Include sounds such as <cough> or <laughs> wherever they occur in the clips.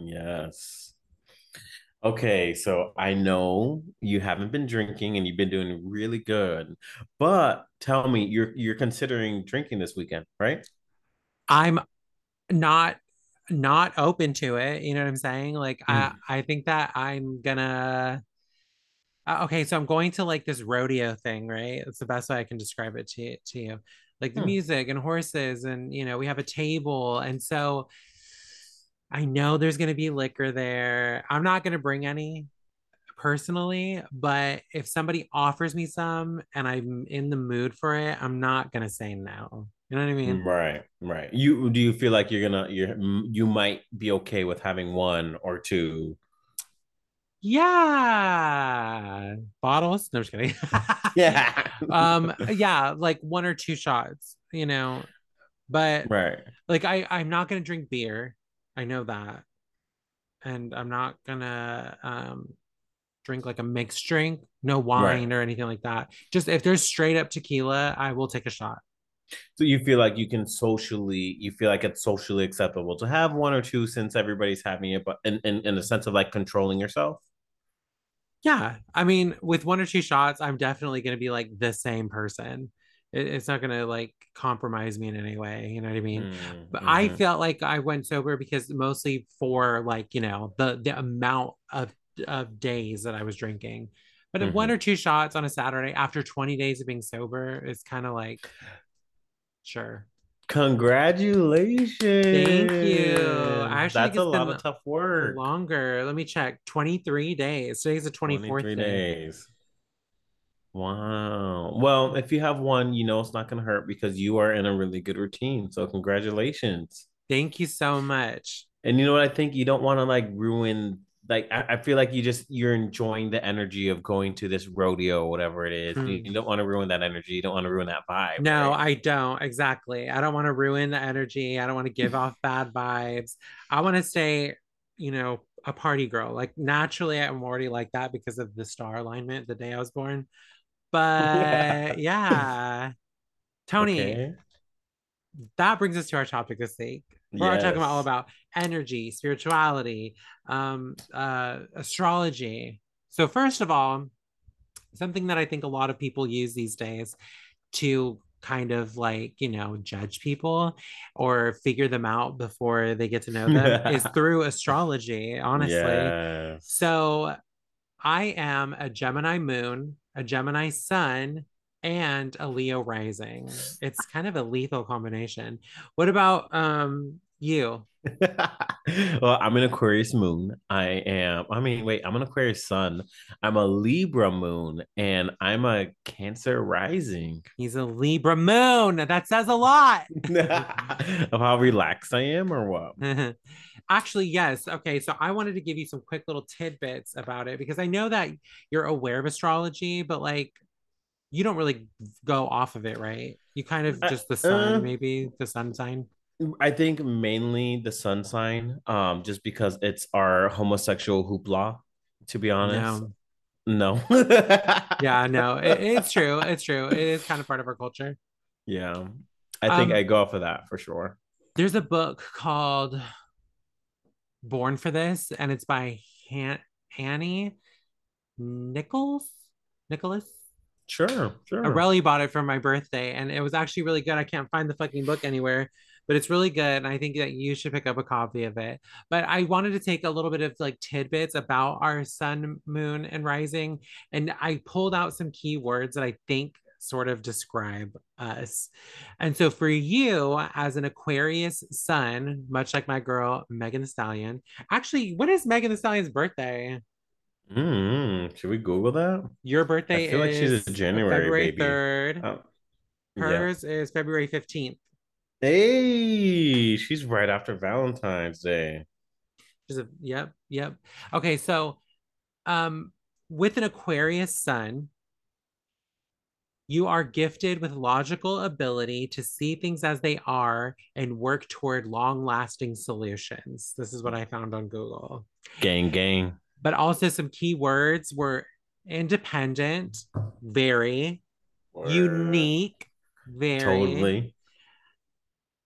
Yes. Okay, so I know you haven't been drinking and you've been doing really good, but tell me, you're you're considering drinking this weekend, right? I'm not not open to it. You know what I'm saying? Like I Mm. I think that I'm gonna uh, okay, so I'm going to like this rodeo thing, right? It's the best way I can describe it to to you. Like the Hmm. music and horses and you know, we have a table and so I know there's gonna be liquor there. I'm not gonna bring any personally, but if somebody offers me some and I'm in the mood for it, I'm not gonna say no. You know what I mean? Right, right. You do you feel like you're gonna you're you might be okay with having one or two? Yeah. Bottles? No, I'm just kidding. Yeah. <laughs> <laughs> um, <laughs> yeah, like one or two shots, you know. But Right. like I, I'm not gonna drink beer. I know that. And I'm not gonna um drink like a mixed drink, no Right. wine or anything like that. Just if there's straight up tequila, I will take a shot. So you feel like you can socially, you feel like it's socially acceptable to have one or two since everybody's having it, but in in, in the sense of like controlling yourself. Yeah, I mean, with one or two shots, I'm definitely going to be like the same person. It, it's not going to like compromise me in any way. You know what I mean? But I Mm-hmm. felt like I went sober because mostly for like, you know, the the amount of of days that I was drinking. But one Mm-hmm. or two shots on a Saturday after 20 days of being sober is kind of like, sure. Congratulations. Thank you. Congratulations. Actually, I That's a lot of tough work. longer. Let me check. 23 days. Today's the 24th 23 day. days. Wow. Well, if you have one, you know it's not going to hurt because you are in a really good routine. So congratulations. Thank you so much. And you know what I think? You don't want to like ruin like I, I feel like you just you're enjoying the energy of going to this rodeo, whatever it is. You, Hmm. you don't want to ruin that energy. You don't want to ruin that vibe, No, right? I don't. Exactly. I don't want to ruin the energy. I don't want to give off <laughs> bad vibes. I want to stay, you know, a party girl. Like naturally, I'm already like that because of the star alignment the day I was born. But <laughs> yeah, Tony, Okay. that brings us to our topic this week. We're talking about all about energy, spirituality, um, uh, astrology. So first of all, something that I think a lot of people use these days to kind of like, you know, judge people or figure them out before they get to know them is <laughs> through astrology, honestly. Yes. So I am a Gemini moon, a Gemini sun, and a Leo rising. It's kind of a lethal combination. What about um you? <laughs> well, I'm an Aquarius moon. I am, I mean, wait, I'm an Aquarius sun. I'm a Libra moon and I'm a Cancer rising. He's a Libra moon. That says a lot. <laughs> of how relaxed I am or what? <laughs> Actually, yes. Okay, so I wanted to give you some quick little tidbits about it because I know that you're aware of astrology, but like you don't really go off of it, right? You kind of just the sun, uh, maybe the sun sign. I think mainly the sun sign, um, just because it's our homosexual hoopla, to be honest. No. No. <laughs> Yeah, no, <laughs> it, it's true. It's true. It is kind of part of our culture. yeah. I think I Um, go for that for sure. there's a book called Born for This, and it's by Han- Annie Nichols. Nicholas. Sure, sure. Aurelie bought it for my birthday, and it was actually really good. I can't find the fucking book anywhere, but it's really good. And I think that you should pick up a copy of it. But I wanted to take a little bit of like tidbits about our sun, moon, and rising. And I pulled out some keywords that I think sort of describe us. And so for you, as an Aquarius sun, much like my girl, Megan Thee Stallion, actually, when is Megan Thee Stallion's birthday? Mm, should we Google that? Your I birthday feel like she's a is January February. 3rd. Oh, yeah. Hers is February 15th. Hey, she's right after Valentine's Day. Just a, yep, yep. Okay, so um with an Aquarius sun, you are gifted with logical ability to see things as they are and work toward long-lasting solutions. This is what I found on Google. Gang, gang. But also some key words were independent, very Word. unique, very Totally.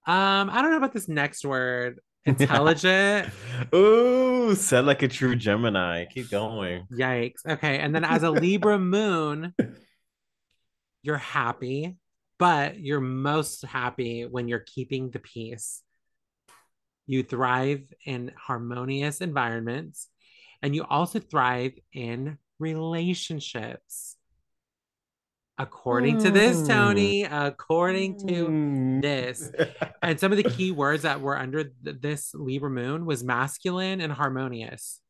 um I don't know about this next word <laughs> intelligent. Ooh, said like a true Gemini. Keep going. Yikes. Okay. And then as a Libra moon, <laughs> you're happy, but you're most happy when you're keeping the peace. You thrive in harmonious environments, and you also thrive in relationships. According to this, Tony, according to Mm. this. <laughs> And some of the key words that were under th- this Libra moon was masculine and harmonious.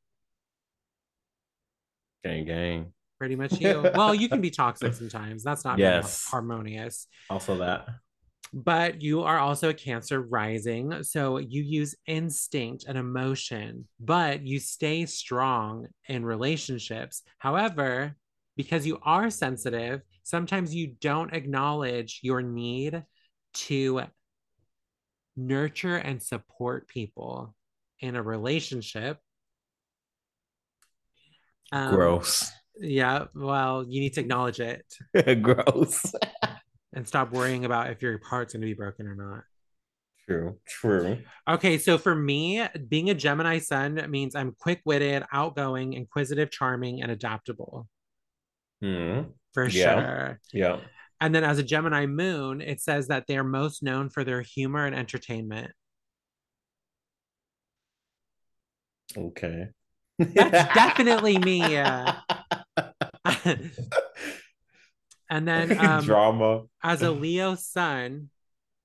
gang, gang. Pretty much you. <laughs> well, you can be toxic sometimes. That's not Yes. harmonious. Also that. But you are also a Cancer rising. So you use instinct and emotion, but you stay strong in relationships. However, because you are sensitive, sometimes you don't acknowledge your need to nurture and support people in a relationship. Um, Gross. Yeah, well, you need to acknowledge it <laughs> Gross. and stop worrying about if your heart's going to be broken or not. True. True. Okay, so for me, being a Gemini sun means I'm quick witted, outgoing, inquisitive, charming, and adaptable Hmm. for Yeah. sure. Yeah. And then as a Gemini moon, it says that they're most known for their humor and entertainment. Okay. That's <laughs> definitely me. <laughs> and then <laughs> um, drama. as a Leo sun,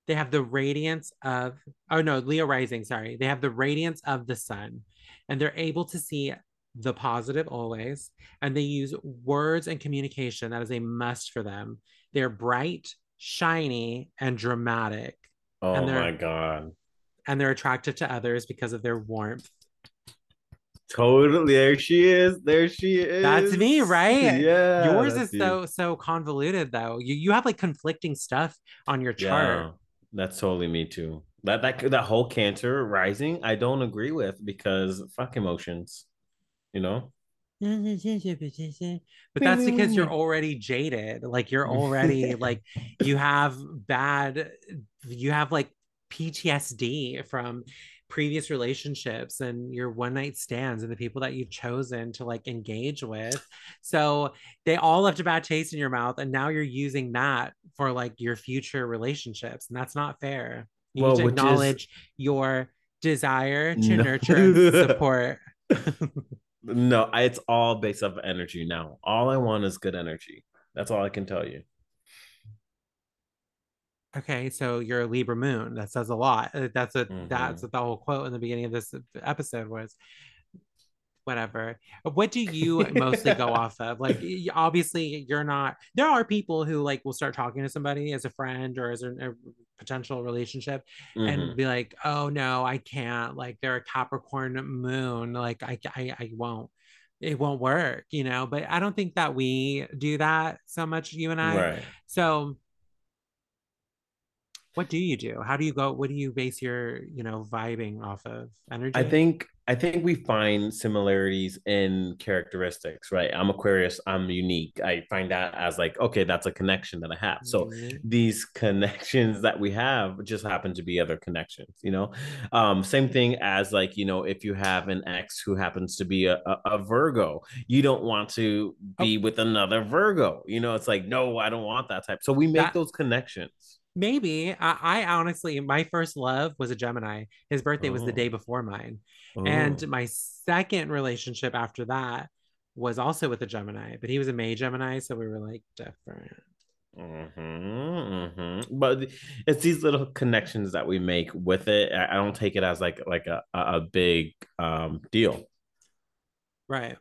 they have the radiance of, oh no, Leo rising, sorry. They have the radiance of the sun and they're able to see the positive always. And they use words and communication. That is a must for them. They're bright, shiny, and dramatic. Oh and my god. And they're attractive to others because of their warmth. Totally. There she is. There she is. That's me, right? <laughs> Yeah. Yours is you. so so convoluted though. You you have like conflicting stuff on your chart. Yeah, that's totally me too. That that that whole cancer rising, I don't agree with because fuck emotions. You know? <laughs> But that's because you're already jaded. Like you're already <laughs> like you have bad you have like PTSD from previous relationships and your one night stands and the people that you've chosen to like engage with. So they all left a bad taste in your mouth and now you're using that for like your future relationships and that's not fair. You Well, need to which is- acknowledge your desire to No. nurture and support. <laughs> No, I- it's all based off of energy now. All I want is good energy. That's all I can tell you. Okay, so you're a Libra moon. That says a lot. Uh, That's a that's Mhm. what the whole quote in the beginning of this episode was. Whatever. What do you mostly go <laughs> off of? Like, obviously, you're not. There are people who like will start talking to somebody as a friend or as a, a potential relationship, Mhm. and be like, "Oh no, I can't." Like, they're a Capricorn moon. Like, I I, I won't. It won't work, you know. But I don't think that we do that so much. You and I. right. So what do you do? How do you go? What do you base your, you know, vibing off of? Energy? I think I think we find similarities in characteristics, right? I'm Aquarius, I'm unique. I find that as like, okay, that's a connection that I have. So Mhm. these connections that we have just happen to be other connections you know um same thing as like you know if you have an ex who happens to be a, a, a virgo you don't want to be Oh. with another virgo you know it's like no i don't want that type so we make That- those connections maybe. I, I honestly, my first love was a Gemini. His birthday was the Oh. day before mine. And my second relationship after that was also with a Gemini, but he was a May Gemini. So we were like different. Mhm, mhm. But it's these little connections that we make with it. I I don't take it as like like a a a big um deal. Right.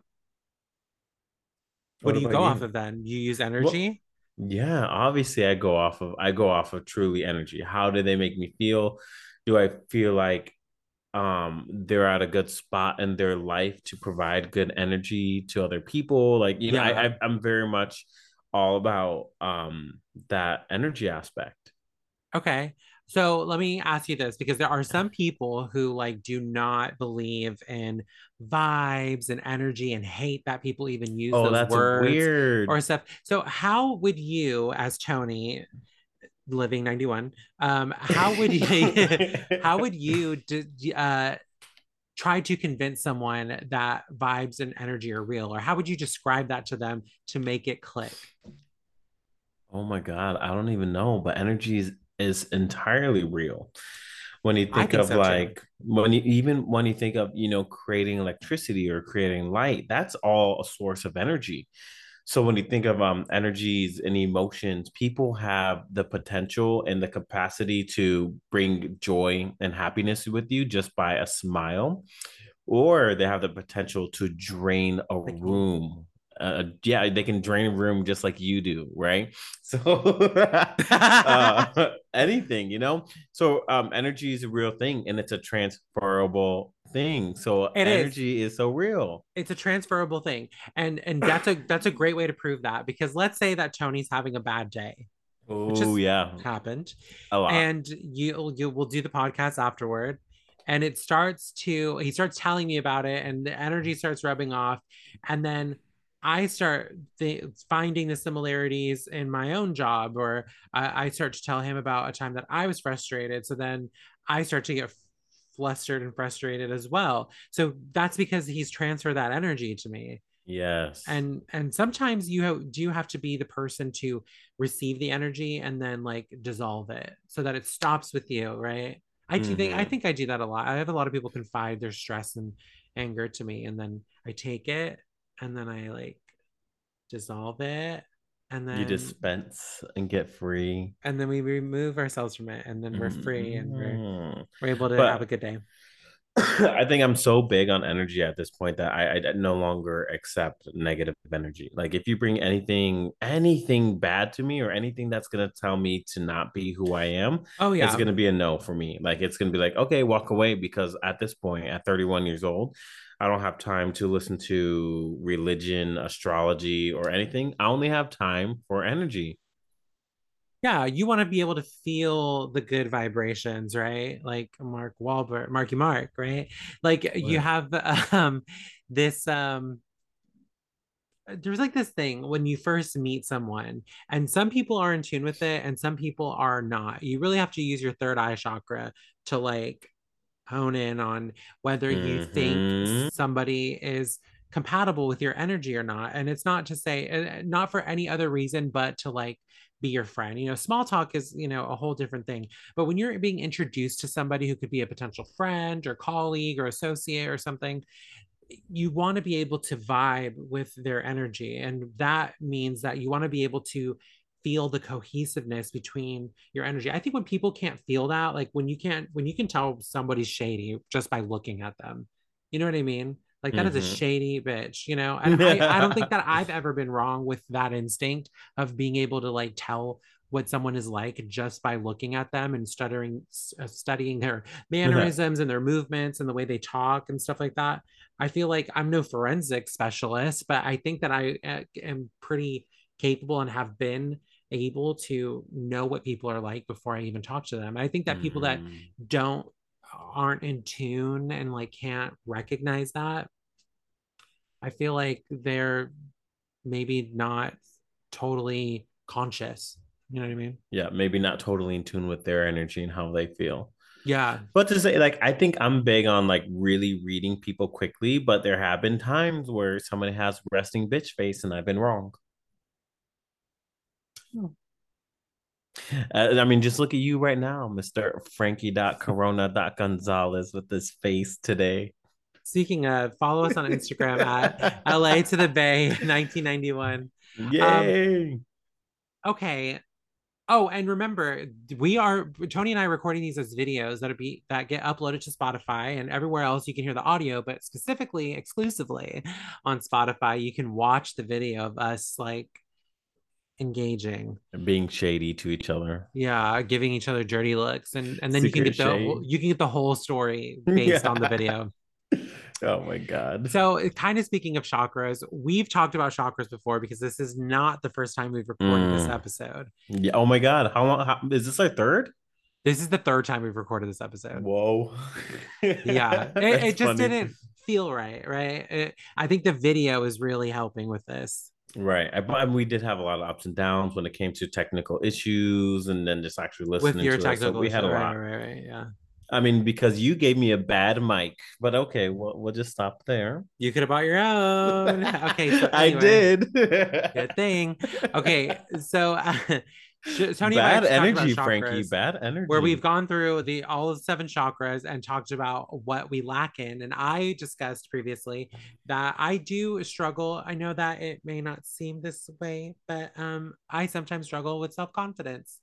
What, What do you go you? off of then? You use energy? Yeah, obviously I go off of I go off of truly energy. How do they make me feel? Do I feel like um they're at a good spot in their life to provide good energy to other people? Like, you know, I, Yeah. I I'm very much all about um that energy aspect. Okay. So let me ask you this because there are some people who like do not believe in vibes and energy and hate that people even use Oh, those words weird. or stuff. So how would you as Tony living 91 um how would <laughs> you <laughs> how would you uh try to convince someone that vibes and energy are real or how would you describe that to them to make it click oh my god i don't even know but energy is, is entirely real when you think, think of so like too. when you even when you think of you know creating electricity or creating light that's all a source of energy so when you think of um, energies and emotions, people have the potential and the capacity to bring joy and happiness with you just by a smile, or they have the potential to drain a room uh, yeah, they can drain a room just like you do, right? <laughs> So uh, anything, you know. So um, energy is a real thing, and it's a transferable thing. So it energy is. is so real. It's a transferable thing, and and that's a that's a great way to prove that because let's say that Tony's having a bad day. Oh yeah, happened a lot, and you you will do the podcast afterward and it starts to he starts telling me about it and the energy starts rubbing off and then I start th- finding the similarities in my own job, or I-, I start to tell him about a time that I was frustrated. So then I start to get flustered and frustrated as well. So that's because he's transferred that energy to me. Yes. And and sometimes you have, do you have to be the person to receive the energy and then like dissolve it so that it stops with you, right? I mm-hmm. think I think I do that a lot. I have a lot of people confide their stress and anger to me and then I take it and then I like dissolve it and then you dispense and get free and then we remove ourselves from it and then we're free and we're, mm-hmm. we're able to but have a good day i think i'm so big on energy at this point that I, I no longer accept negative energy like if you bring anything anything bad to me or anything that's going to tell me to not be who i am oh yeah it's going to be a no for me like it's going to be like okay walk away because at this point at 31 years old I don't have time to listen to religion, astrology, or anything. I only have time for energy. Yeah, you want to be able to feel the good vibrations, right? Like Mark Wahlberg, Marky Mark, right? Like what? you have <laughs> um this um there's like this thing when you first meet someone and some people are in tune with it and some people are not you really have to use your third eye chakra to like hone in on whether you mm-hmm. think somebody is compatible with your energy or not. And it's not to say, not for any other reason, but to like be your friend. You know, small talk is, you know, a whole different thing. But when you're being introduced to somebody who could be a potential friend or colleague or associate or something, you want to be able to vibe with their energy. And that means that you want to be able to feel the cohesiveness between your energy. I think when people can't feel that, like when you can't, when you can tell somebody's shady just by looking at them, you know what I mean? Like that mm-hmm. is a mm-hmm. shady bitch, you know? And I, I don't think <laughs> that I've ever been wrong with that instinct of being able to like tell what someone is like just by looking at them and studying uh, studying their <laughs> mannerisms and their movements and the way they talk and stuff like that. I feel like I'm no forensic specialist, but I think that I uh, am pretty capable and have been able to know what people are like before I even talk to them. I think that people that mm. don't aren't in tune and like can't recognize that, I feel like they're maybe not totally conscious. You know what I mean? Yeah, maybe not totally in tune with their energy and how they feel. Yeah. But to say, like, I think I'm big on like really reading people quickly, but there have been times where somebody has resting bitch face and I've been wrong. Hmm. Uh, I mean, just look at you right now, Mr. Frankie Corona Gonzalez with this face today. Speaking of, follow us on Instagram at <laughs> LA to the Bay 1991. Yay! Um, okay. Oh, and remember, we are Tony and I are recording these as videos that be that get uploaded to Spotify and everywhere else you can hear the audio, but specifically exclusively on Spotify, you can watch the video of us like engaging and being shady to each other. Yeah, giving each other dirty looks, and and then Secret you can get shade. the you can get the whole story <laughs> based yeah. on the video. <laughs> Oh my god. So, kind of speaking of chakras, we've talked about chakras before because this is not the first time we've recorded mm. this episode. Yeah. Oh my god. How long how, is this our third? This is the third time we've recorded this episode. Whoa. yeah. <laughs> It, it just funny. didn't feel right, right? It, I think the video is really helping with this. Right. I, but we did have a lot of ups and downs when it came to technical issues and then just actually with listening your to it. So we had a Right, lot. right, right. Yeah. I mean, because you gave me a bad mic, but okay, we'll, we'll just stop there. You could have bought your own. <laughs> Okay, so I did. <laughs> Good thing. Okay, so uh, <laughs> Tony bad energy, about Frankie. chakras, Bad energy. Where we've gone through the all of seven chakras and talked about what we lack in. And I discussed previously that I do struggle. I know that it may not seem this way, but um, I sometimes struggle with self confidence.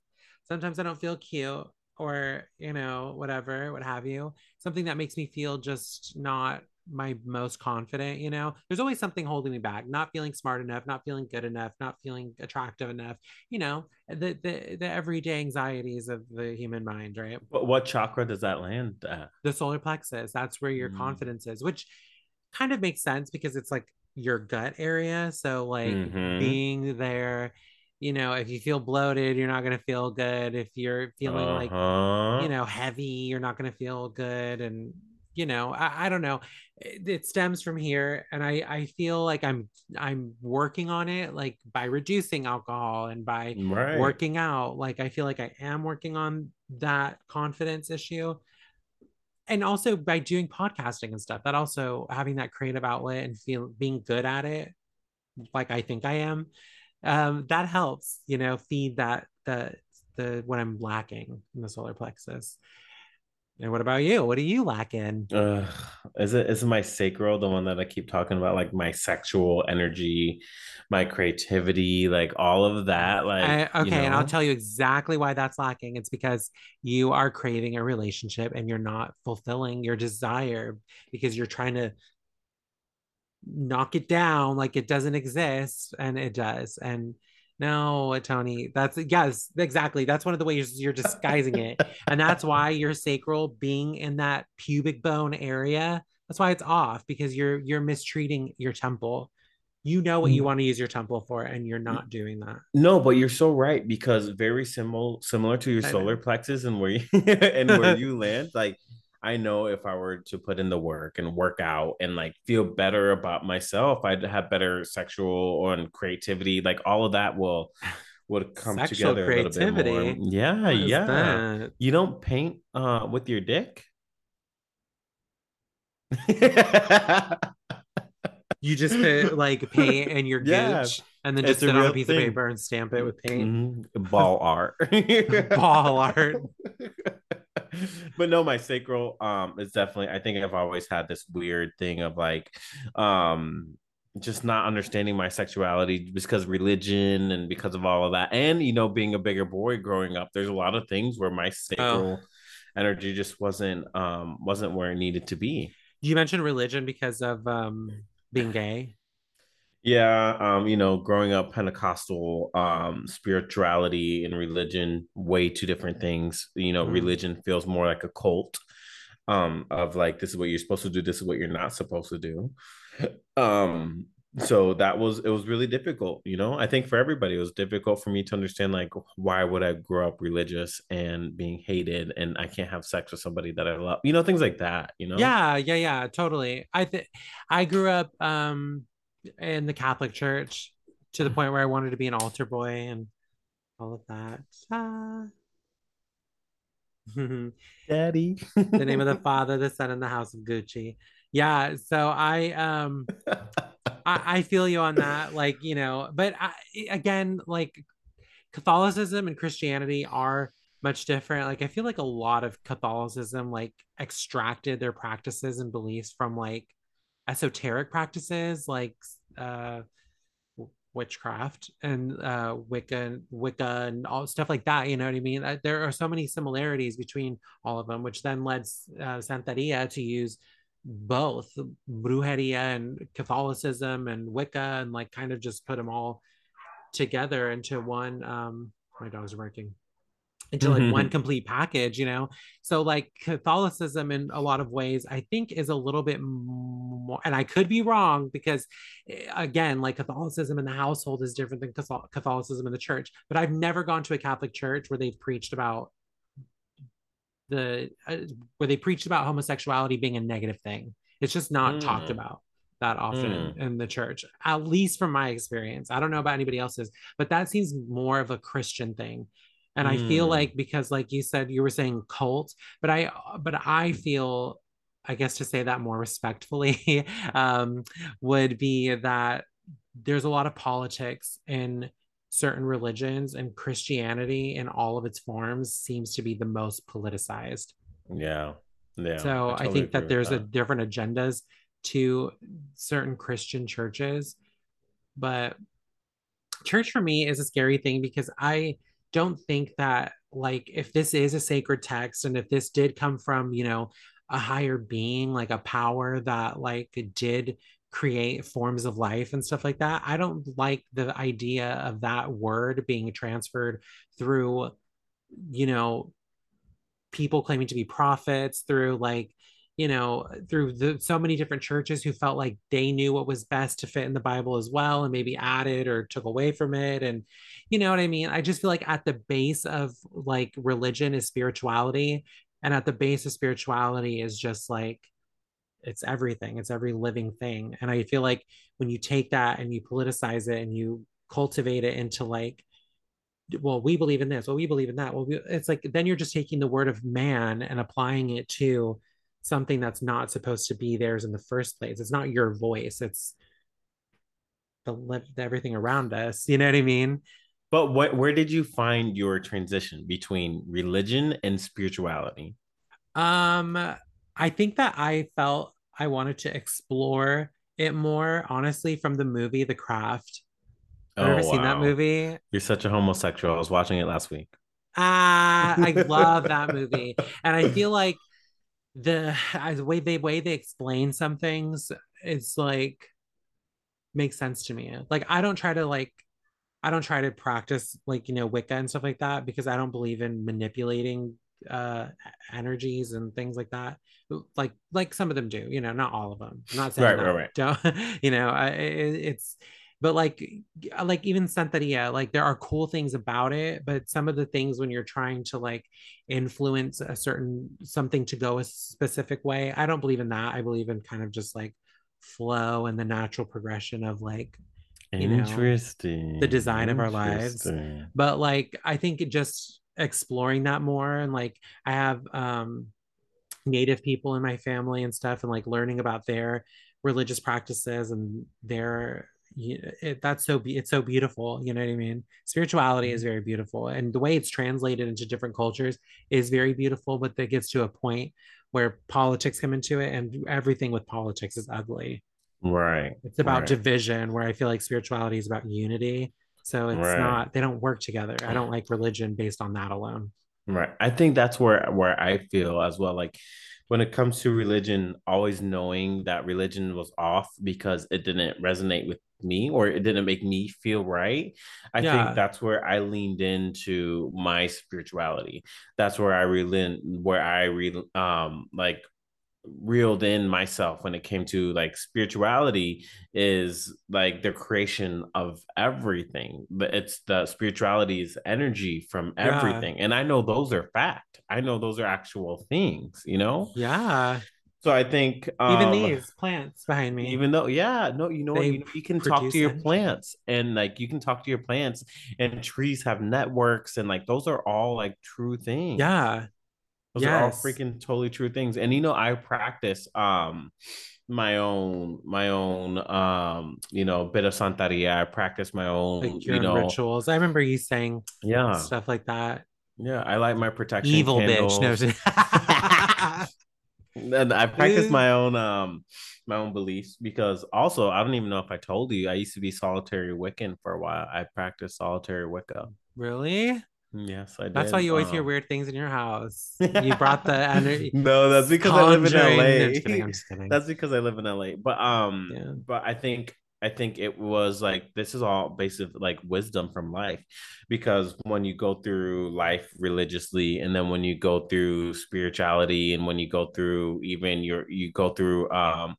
Sometimes I don't feel cute or, you know, whatever, what have you. Something that makes me feel just not my most confident you know there's always something holding me back not feeling smart enough not feeling good enough not feeling attractive enough you know the the, the everyday anxieties of the human mind right But what chakra does that land at? the solar plexus that's where your Mm. confidence is which kind of makes sense because it's like your gut area so like Mhm. being there you know if you feel bloated you're not going to feel good if you're feeling like Uh-huh. you know heavy you're not going to feel good and you know I, I don't know. It, stems from here and i i feel like i'm i'm working on it like by reducing alcohol and by right. working out. Like i feel like i am working on that confidence issue. And also by doing podcasting and stuff that also having that creative outlet and feel being good at it like i think i am um that helps you know feed that the the what i'm lacking in the solar plexus and what about you what are you lack in Ugh. is it is my sacral the one that I keep talking about? Like my sexual energy, my creativity, like all of that. Like I, okay you and i'll tell you exactly why that's lacking it's because you are craving a relationship and you're not fulfilling your desire because you're trying to knock it down like it doesn't exist and it does and no tony that's yes exactly. That's one of the ways you're disguising it. <laughs> And that's why your sacral being in that pubic bone area. That's why it's off because you're you're mistreating your temple. You know what you Mm. want to use your temple for and you're not doing that. No, but you're so right because very similar similar to your solar plexus and where you <laughs> and where you land, like I know if I were to put in the work and work out and like feel better about myself, I'd have better sexual and creativity. Like all of that will would come Sexual together a little bit more. Yeah, yeah. that? You don't paint uh with your dick? you just put like paint in your <laughs> Yeah. gooch and then It's just a sit on a piece thing. of paper and stamp it with paint Mhm. Ball art. <laughs> ball art <laughs> <laughs> but no, my sacral um is definitely I think I've always had this weird thing of like um just not understanding my sexuality because religion and because of all of that. And you know, being a bigger boy growing up, there's a lot of things where my sacral energy just wasn't um wasn't where it needed to be. you mentioned religion because of um being gay Yeah, um, you know, growing up Pentecostal, um, spirituality and religion, way two different things. You know, Mhm. religion feels more like a cult, um, of like this is what you're supposed to do, this is what you're not supposed to do. <laughs> Um, so that was it was really difficult, you know. I think for everybody it was difficult for me to understand like why would I grow up religious and being hated and I can't have sex with somebody that I love, you know, things like that, you know. yeah yeah yeah totally i think i grew up um in the catholic church to the point where i wanted to be an altar boy and all of that Ah. <laughs> the name of the father the son and the house of gucci yeah so i um <laughs> I, I feel you on that. Like, you know, but I, again, like Catholicism and Christianity are much different. Like, I feel like a lot of Catholicism like extracted their practices and beliefs from like esoteric practices, like uh, witchcraft and uh, Wicca, Wicca, and all stuff like that. You know what I mean? There are so many similarities between all of them, which then led uh, Santeria to use both brujeria and Catholicism and Wicca and like kind of just put them all together into one. Um, my dogs barking. Into like one complete package, you know. So like Catholicism in a lot of ways, I think is a little bit more, and I could be wrong because eh, again, like Catholicism in the household is different than Catholicism in the church. But I've never gone to a Catholic church where they've preached about the uh, where they preached about homosexuality being a negative thing. It's just not talked Mm. about. that often Mm. in the church, at least from my experience. I don't know about anybody else's, but that seems more of a Christian thing. And I feel Mm. like because like you said you were saying cult, but I but I feel I guess to say that more respectfully <laughs> um would be that there's a lot of politics in certain religions and Christianity in all of its forms seems to be the most politicized. Yeah. Yeah. So I, totally think that there's a different agendas to certain Christian churches, but church for me is a scary thing because I don't think that like if this is a sacred text and if this did come from, you know, a higher being, like a power that like did create forms of life and stuff like that, I don't like the idea of that word being transferred through, you know, people claiming to be prophets through like you know uh, through the so many different churches who felt like they knew what was best to fit in the bible as well and maybe added or took away from it. And you know what i mean? I just feel like at the base of like religion is spirituality. And at the base of spirituality is just like it's everything. It's every living thing. And i feel like when you take that and you politicize it and you cultivate it into like well, we believe in this. Well, we believe in that. Well, we, it's like then you're just taking the word of man and applying it to something that's not supposed to be theirs in the first place. It's not your voice. It's the, everything around us. You know what I mean? But what where did you find your transition between religion and spirituality? Um, I think that I felt I wanted to explore it more, honestly, from the movie The Craft. Have Oh ever seen that wow. movie? You're such a homosexual. I was watching it last week. Ah, I <laughs> love that movie. And I feel like the the way they way they explain some things is like makes sense to me. Like I don't try to like I don't try to practice like you know Wicca and stuff like that because I don't believe in manipulating uh energies and things like that. Like like some of them do, you know, not all of them. I'm not saying Right, that. right, right. Don't <laughs> you know? I, it, it's but like like even Santeria, like there are cool things about it, but some of the things when you're trying to like influence a certain something to go a specific way, I don't believe in that. I believe in kind of just like flow and the natural progression of like you know Interesting. the design of our lives but like i think it just exploring that more and like i have um native people in my family and stuff and like learning about their religious practices and their it, that's so it's so beautiful you know what i mean spirituality is mm-hmm. very beautiful and the way it's translated into different cultures is very beautiful but that gets to a point where politics come into it and everything with politics is ugly Right. it's about right. division where i feel like spirituality is about unity so it's Right. not they don't work together i don't like religion based on that alone Right. I think that's where where I feel as well. Like when it comes to religion, always knowing that religion was off because it didn't resonate with me or it didn't make me feel right. I Yeah. think that's where I leaned into my spirituality. That's where I really where I re um like reeled in myself when it came to like spirituality is like the creation of everything but it's the spirituality is energy from Yeah. everything and i know those are fact i know those are actual things you know yeah so i think even um these plants behind me. even though yeah no you know what? You, you can talk to your plants and like you can talk to your plants and trees have networks and like those are all like true things. Yeah. Those are all freaking totally true things. And you know, I practice um my own my own um you know bit of santeria. I practice my own like you know rituals. I remember you saying yeah. stuff like that. Yeah. I like my protection evil candles. bitch. No <laughs> <laughs> and I practice my own um my own beliefs because also I don't even know if I told you I used to be solitary Wiccan for a while. I practiced solitary Wicca. really Yes, I did. that's why you always hear um, weird things in your house <laughs> you brought the energy no, that's because I live in LA. No, I'm just kidding, I'm <laughs> kidding. That's because I live in LA. But um, Yeah. but I think I think it was like this is all basic like wisdom from life, because when you go through life religiously, and then when you go through spirituality, and when you go through even your you go through um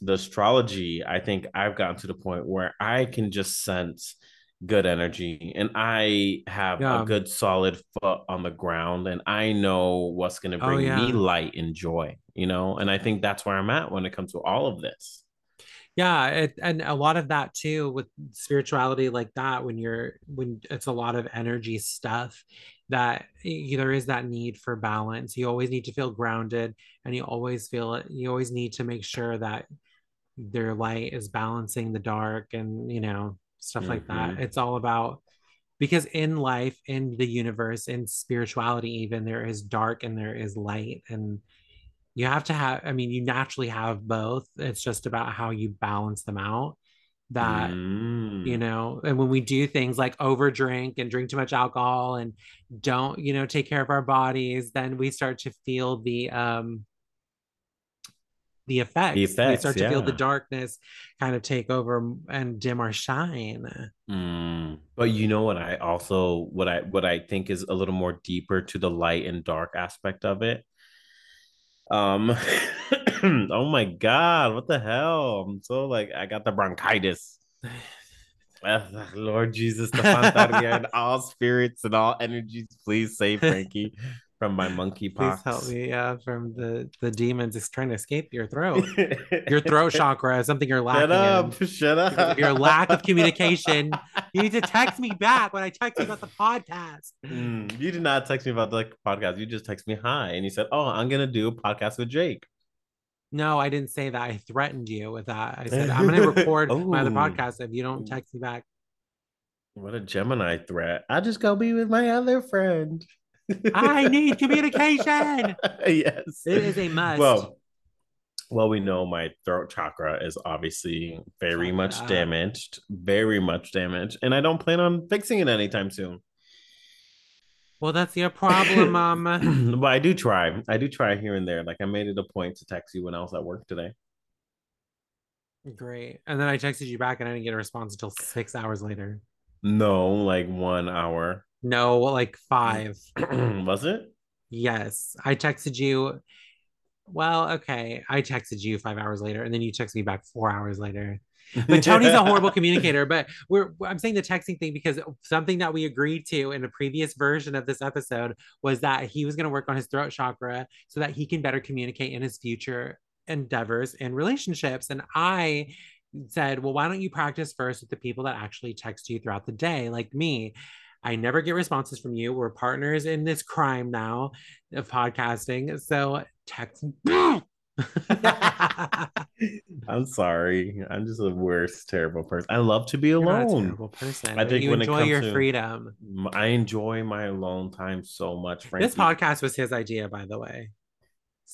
the astrology, I think I've gotten to the point where I can just sense good energy and I have Yeah. a good solid foot on the ground and I know what's going to bring Oh, yeah. me light and joy, you know? And I think that's where I'm at when it comes to all of this. Yeah, it, and a lot of that too with spirituality like that when you're when it's a lot of energy stuff that there is that need for balance. You always need to feel grounded and you always feel it. You always need to make sure that their light is balancing the dark and you know stuff like that. hmm It's all about because in life, in the universe, in spirituality even there is dark and there is light and you have to have i mean you naturally have both it's just about how you balance them out that you Mm. know and when we do things like over drink and drink too much alcohol and don't you know take care of our bodies then we start to feel the um the The effects we effects, start to feel the darkness kind of take over and dim our shine Mm. But you know what I also what I what I think is a little more deeper to the light and dark aspect of it. Um <coughs> oh my God, what the hell? I'm so like I got the bronchitis. Lord Jesus, the and all spirits and all energies, please save Frankie <laughs> from my monkey <laughs> please help me uh, from the the demons is trying to escape your throat <laughs> your throat chakra is something you're Shut lacking in up, shut up! your lack of communication. <laughs> You need to text me back when I text you about the podcast. Mm, you did not text me about the podcast. You just text me hi, and you said, "Oh, I'm gonna do a podcast with Jake." No, I didn't say that. I threatened you with that. I said, I'm going to record my other oh, podcast if you don't text me back. what a Gemini threat! I just go be with my other friend. I need communication. <laughs> yes. It is a must. Well, well, we know my throat chakra is obviously very Fucked much damaged, very much damaged, and I don't plan on fixing it anytime soon. Well, that's your problem, <laughs> mom. but I do try. I do try here and there. Like I made it a point to text you when I was at work today. Great. And then I texted you back and I didn't get a response until six hours later. No, like one hour. No, like mm. five. <clears throat> was it? Yes. I texted you. Well, okay. I texted you five hours later and then you texted me back four hours later. But <laughs> Tony's a horrible communicator. But we're I'm saying the texting thing because something that we agreed to in a previous version of this episode was that he was going to work on his throat chakra so that he can better communicate in his future endeavors and relationships. And I said, well, why don't you practice first with the people that actually text you throughout the day, like me? I never get responses from you. We're partners in this crime now of podcasting. So text. <laughs> I'm sorry. I'm just the worst, terrible person. I love to be You're not a alone. terrible person. I think you when it enjoy comes your to, freedom. I enjoy my alone time so much, This podcast was his idea, by the way.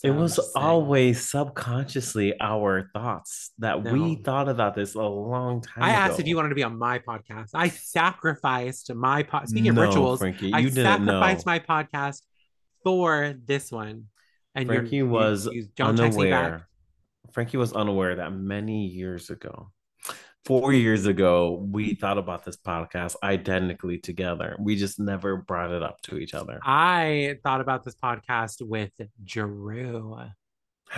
It was always subconsciously our thoughts that we thought about this a long time I ago. asked if you wanted to be on my podcast. I sacrificed my pod. Speaking of rituals, Frankie, I didn't know. sacrificed my podcast for this one. And Frankie you- was you don't text me back. unaware. Frankie was unaware that many years ago, four years ago, we thought about this podcast identically together. We just never brought it up to each other. I thought about this podcast with Drew. <gasps>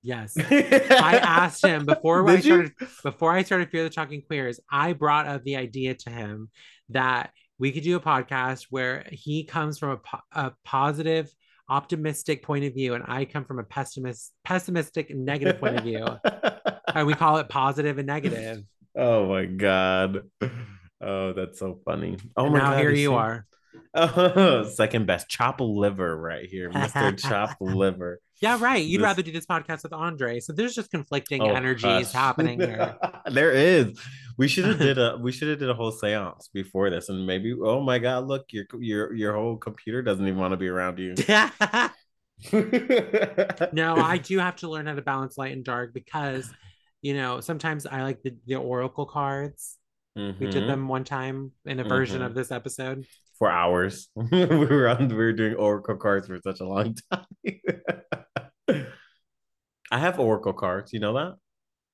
Yes. <laughs> I asked him before I Did you? started before I started Fear the Talking Queers, I brought up the idea to him that we could do a podcast where he comes from a, po- a positive, optimistic point of view, and I come from a pessimist, pessimistic, negative point of view, <laughs> and we call it positive and negative. Oh my god. Oh, that's so funny. Oh and my now god. here you see? are. Oh, <laughs> second best. Chop liver right here. Mr. <laughs> Chop liver. Yeah, right. You'd This- rather do this podcast with Andre. So there's just conflicting Oh, energies hush. happening here. <laughs> there is. We should have did a we should have did a whole seance before this, and maybe oh my god, look your your your whole computer doesn't even want to be around you. no, I do have to learn how to balance light and dark because, you know, sometimes I like the, the oracle cards. We did Mhm. them one time in a version Mhm. of this episode. for hours. <laughs> we were on we were doing Oracle cards for such a long <laughs> time. I have Oracle cards, you know that?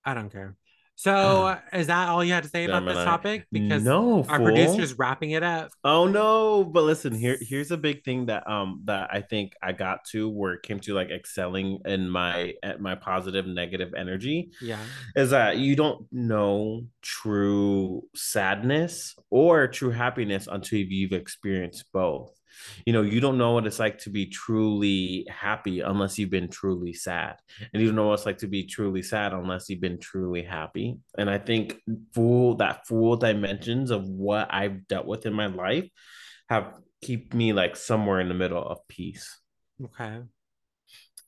I don't care. So, <clears throat> is that all you had to say about this topic? Because no, our fool. producer's wrapping it up. Oh no, but listen, here here's a big thing that um that I think I got to where it came to like excelling in my at my positive negative energy Yeah. is that you don't know true sadness or true happiness until you've experienced both. You know, you don't know what it's like to be truly happy unless you've been truly sad. And you don't know what it's like to be truly sad unless you've been truly happy. And I think full that full dimensions of what I've dealt with in my life have keep me like somewhere in the middle of peace. Okay.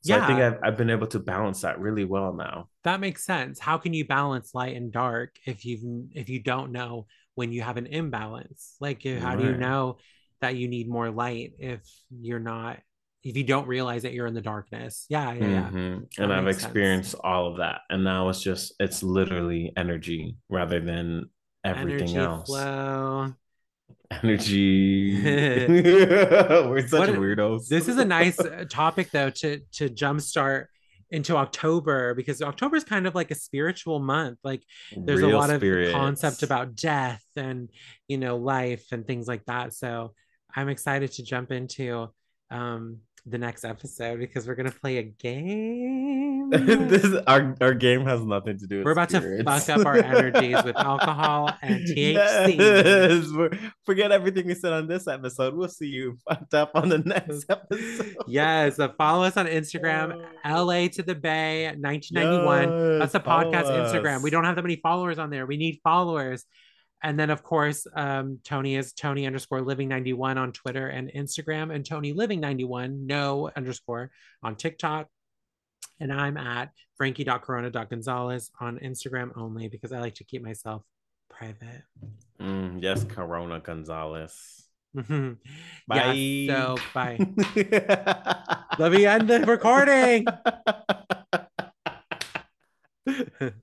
So yeah. I think I've, I've been able to balance that really well now. That makes sense. How can you balance light and dark if you if you don't know when you have an imbalance? Like how right. do you know that you need more light if you're not if you don't realize that you're in the darkness. Yeah, yeah, yeah. Mm-hmm. And I've experienced sense. all of that. And now it's just it's literally energy rather than everything energy else. Flow. <laughs> Energy. <laughs> <laughs> We're such what, weirdos. This is a nice uh, topic though to to jumpstart into October because October is kind of like a spiritual month. Like there's Real a lot spirits. of concept about death and you know life and things like that. So I'm excited to jump into um, the next episode because we're gonna play a game. <laughs> this our our game has nothing to do. We're about spirits. to fuck up our energies with <laughs> alcohol and THC. Yes. Forget everything we said on this episode. We'll see you fucked up on the next <laughs> episode. yes, so follow us on Instagram, LA to the Bay, 1991. Yes, That's the podcast us. Instagram. We don't have that many followers on there. We need followers. And then, of course, um, Tony is Tony underscore living 91 on Twitter and Instagram, and Tony living 91, no underscore on TikTok. And I'm at frankie.corona.gonzalez on Instagram only because I like to keep myself private. Mm, yes, Corona Gonzalez. Mm-hmm. Bye. Yeah, so bye. <laughs> Let me end the recording. <laughs>